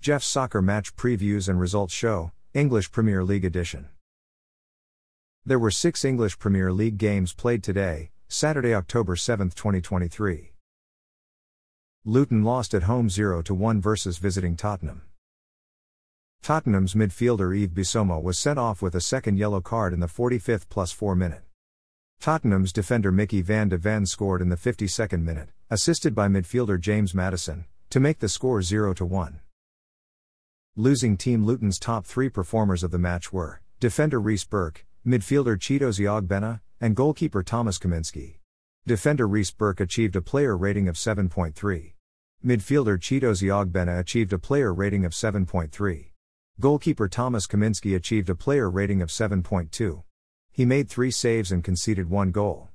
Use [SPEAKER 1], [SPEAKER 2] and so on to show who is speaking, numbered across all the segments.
[SPEAKER 1] Jeff's Soccer Match Previews and Results Show, English Premier League Edition. There were six English Premier League games played today, Saturday, October 7, 2023. Luton lost at home 0 1 versus visiting Tottenham. Tottenham's midfielder Yves Bissouma was sent off with a second yellow card in the 45th plus 4 minute. Tottenham's defender Micky van de Ven scored in the 52nd minute, assisted by midfielder James Maddison, to make the score 0 1. Losing team Luton's top three performers of the match were defender Reece Burke, midfielder Chiedozie Ogbene, and goalkeeper Thomas Kaminski. Defender Reece Burke achieved a player rating of 7.3. Midfielder Chiedozie Ogbene achieved a player rating of 7.3. Goalkeeper Thomas Kaminski achieved a player rating of 7.2. He made three saves and conceded one goal.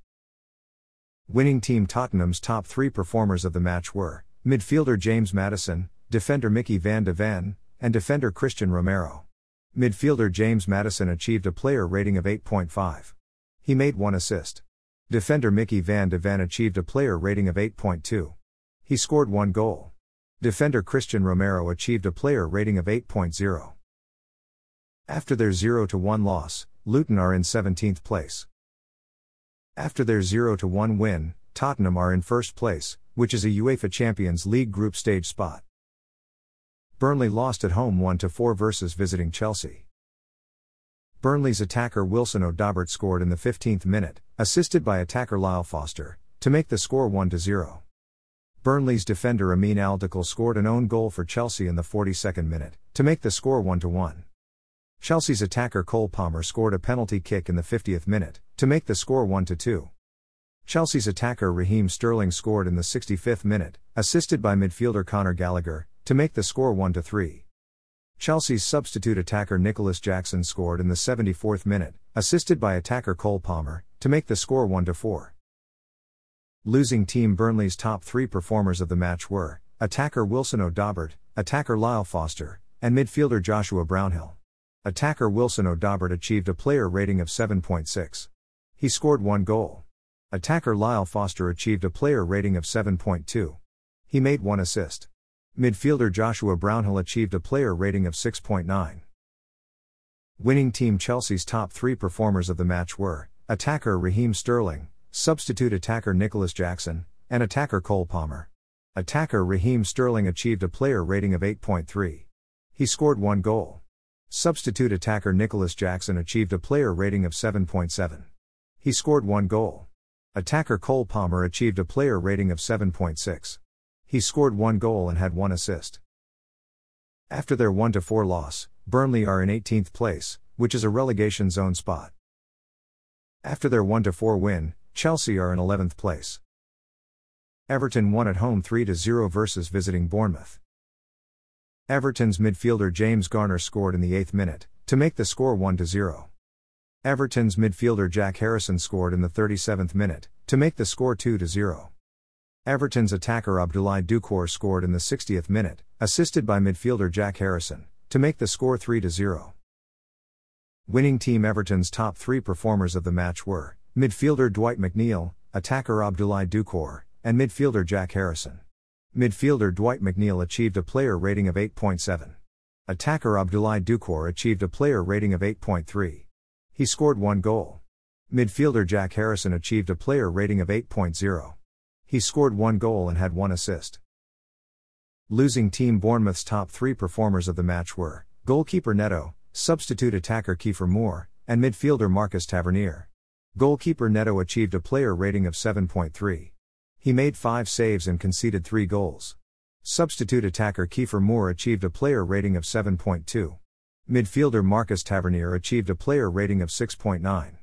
[SPEAKER 1] Winning team Tottenham's top three performers of the match were midfielder James Maddison, defender Micky van de Ven, and defender Cristian Romero. Midfielder James Maddison achieved a player rating of 8.5. He made one assist. Defender Micky van de Ven achieved a player rating of 8.2. He scored one goal. Defender Cristian Romero achieved a player rating of 8.0. After their 0 1 loss, Luton are in 17th place. After their 0 1 win, Tottenham are in first place, which is a UEFA Champions League group stage spot. Burnley lost at home 1 4 versus visiting Chelsea. Burnley's attacker Wilson Odobert scored in the 15th minute, assisted by attacker Lyle Foster, to make the score 1 0. Burnley's defender Amin Al scored an own goal for Chelsea in the 42nd minute, to make the score 1 1. Chelsea's attacker Cole Palmer scored a penalty kick in the 50th minute, to make the score 1 2. Chelsea's attacker Raheem Sterling scored in the 65th minute, assisted by midfielder Conor Gallagher, to make the score 1 3. Chelsea's substitute attacker Nicolas Jackson scored in the 74th minute, assisted by attacker Cole Palmer, to make the score 1 4. Losing team Burnley's top three performers of the match were attacker Wilson Odobert, attacker Lyle Foster, and midfielder Joshua Brownhill. Attacker Wilson Odobert achieved a player rating of 7.6. He scored one goal. Attacker Lyle Foster achieved a player rating of 7.2. He made one assist. Midfielder Joshua Brownhill achieved a player rating of 6.9. Winning team Chelsea's top three performers of the match were attacker Raheem Sterling, substitute attacker Nicolas Jackson, and attacker Cole Palmer. Attacker Raheem Sterling achieved a player rating of 8.3. He scored one goal. Substitute attacker Nicolas Jackson achieved a player rating of 7.7. He scored one goal. Attacker Cole Palmer achieved a player rating of 7.6. He scored one goal and had one assist. After their 1 4 loss, Burnley are in 18th place, which is a relegation zone spot. After their 1 4 win, Chelsea are in 11th place. Everton won at home 3 0 versus visiting Bournemouth. Everton's midfielder James Garner scored in the 8th minute, to make the score 1 0. Everton's midfielder Jack Harrison scored in the 37th minute, to make the score 2 0. Everton's attacker Abdoulaye Doucouré scored in the 60th minute, assisted by midfielder Jack Harrison, to make the score 3 0. Winning team Everton's top three performers of the match were midfielder Dwight McNeil, attacker Abdoulaye Doucouré, and midfielder Jack Harrison. Midfielder Dwight McNeil achieved a player rating of 8.7. Attacker Abdoulaye Doucouré achieved a player rating of 8.3. He scored one goal. Midfielder Jack Harrison achieved a player rating of 8.0. He scored one goal and had one assist. Losing team Bournemouth's top three performers of the match were goalkeeper Neto, substitute attacker Kiefer Moore, and midfielder Marcus Tavernier. Goalkeeper Neto achieved a player rating of 7.3. He made five saves and conceded three goals. Substitute attacker Kiefer Moore achieved a player rating of 7.2. Midfielder Marcus Tavernier achieved a player rating of 6.9.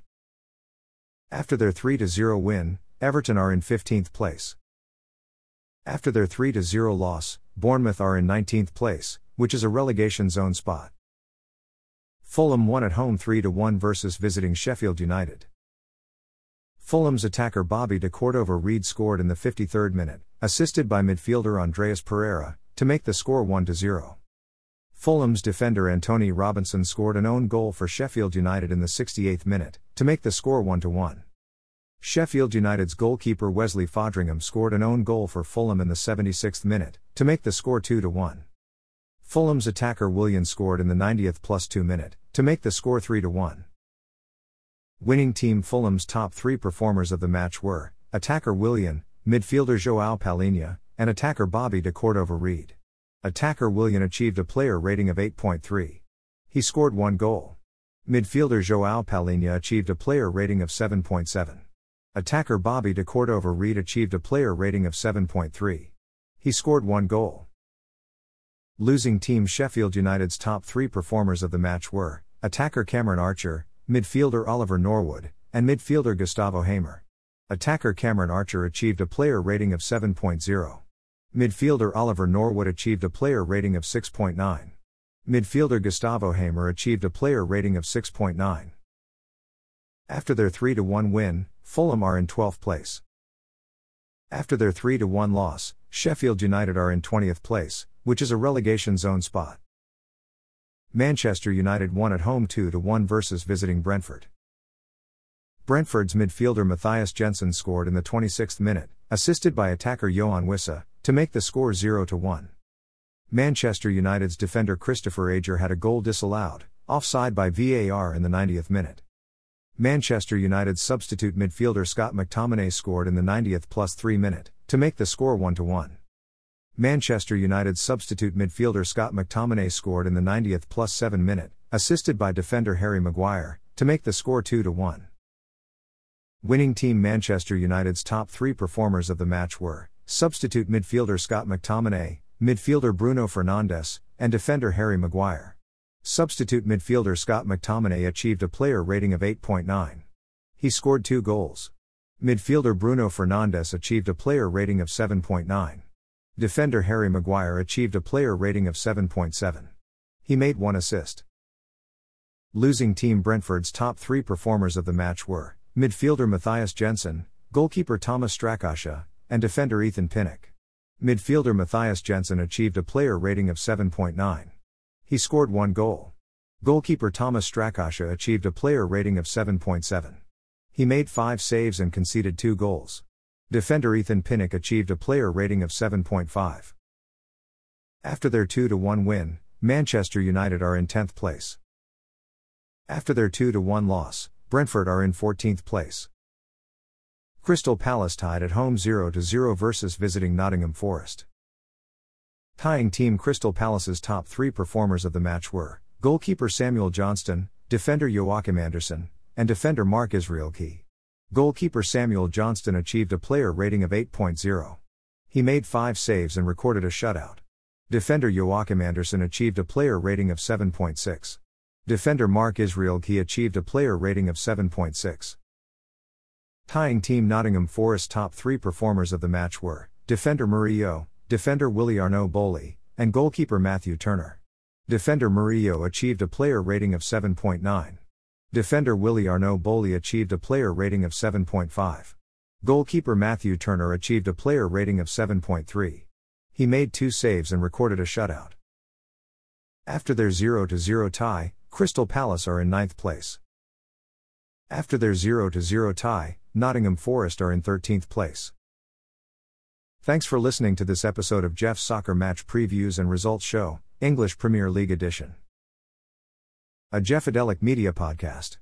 [SPEAKER 1] After their 3 0 win, Everton are in 15th place. After their 3 0 loss, Bournemouth are in 19th place, which is a relegation zone spot. Fulham won at home 3 1 versus visiting Sheffield United. Fulham's attacker Bobby de Cordova-Reid scored in the 53rd minute, assisted by midfielder Andreas Pereira, to make the score 1 0. Fulham's defender Antonee Robinson scored an own goal for Sheffield United in the 68th minute, to make the score 1 1. Sheffield United's goalkeeper Wesley Foderingham scored an own goal for Fulham in the 76th minute, to make the score 2 1. Fulham's attacker Willian scored in the 90th plus 2 minute, to make the score 3 1. Winning team Fulham's top three performers of the match were attacker Willian, midfielder Joao Palhinha, and attacker Bobby de Cordova Reid. Attacker Willian achieved a player rating of 8.3. He scored one goal. Midfielder Joao Palhinha achieved a player rating of 7.7. Attacker Bobby de Cordova Reid achieved a player rating of 7.3. He scored one goal. Losing team Sheffield United's top three performers of the match were attacker Cameron Archer, midfielder Oliver Norwood, and midfielder Gustavo Hamer. Attacker Cameron Archer achieved a player rating of 7.0. Midfielder Oliver Norwood achieved a player rating of 6.9. Midfielder Gustavo Hamer achieved a player rating of 6.9. After their 3 1 win, Fulham are in 12th place. After their 3 1 loss, Sheffield United are in 20th place, which is a relegation zone spot. Manchester United won at home 2 1 versus visiting Brentford. Brentford's midfielder Mathias Jensen scored in the 26th minute, assisted by attacker Yoane Wissa, to make the score 0 1. Manchester United's defender Kristoffer Ajer had a goal disallowed, offside by VAR in the 90th minute. Manchester United's substitute midfielder Scott McTominay scored in the 90th plus 3 minute, to make the score 1 1. Manchester United's substitute midfielder Scott McTominay scored in the 90th plus 7 minute, assisted by defender Harry Maguire, to make the score 2 1. Winning team Manchester United's top three performers of the match were substitute midfielder Scott McTominay, midfielder Bruno Fernandes, and defender Harry Maguire. Substitute midfielder Scott McTominay achieved a player rating of 8.9. He scored two goals. Midfielder Bruno Fernandes achieved a player rating of 7.9. Defender Harry Maguire achieved a player rating of 7.7. He made one assist. Losing team Brentford's top three performers of the match were midfielder Mathias Jensen, goalkeeper Thomas Strakosha, and defender Ethan Pinnock. Midfielder Mathias Jensen achieved a player rating of 7.9. He scored one goal. Goalkeeper Thomas Strakosha achieved a player rating of 7.7. He made five saves and conceded two goals. Defender Ethan Pinnock achieved a player rating of 7.5. After their 2 1 win, Manchester United are in 10th place. After their 2 1 loss, Brentford are in 14th place. Crystal Palace tied at home 0 0 versus visiting Nottingham Forest. Tying team Crystal Palace's top three performers of the match were goalkeeper Samuel Johnstone, defender Joachim Andersen, and defender Mark Israel Key. Goalkeeper Samuel Johnstone achieved a player rating of 8.0. He made five saves and recorded a shutout. Defender Joachim Andersen achieved a player rating of 7.6. Defender Mark Israel Key achieved a player rating of 7.6. Tying team Nottingham Forest top three performers of the match were defender Murillo, defender Willy Arnaud Boly, and goalkeeper Matthew Turner. Defender Murillo achieved a player rating of 7.9. Defender Willy Arnaud Boly achieved a player rating of 7.5. Goalkeeper Matthew Turner achieved a player rating of 7.3. He made two saves and recorded a shutout. After their 0 0 tie, Crystal Palace are in ninth place. After their 0 0 tie, Nottingham Forest are in 13th place. Thanks for listening to this episode of Jeff's Soccer Match Previews and Results Show, English Premier League Edition a Jeffadelic Media podcast.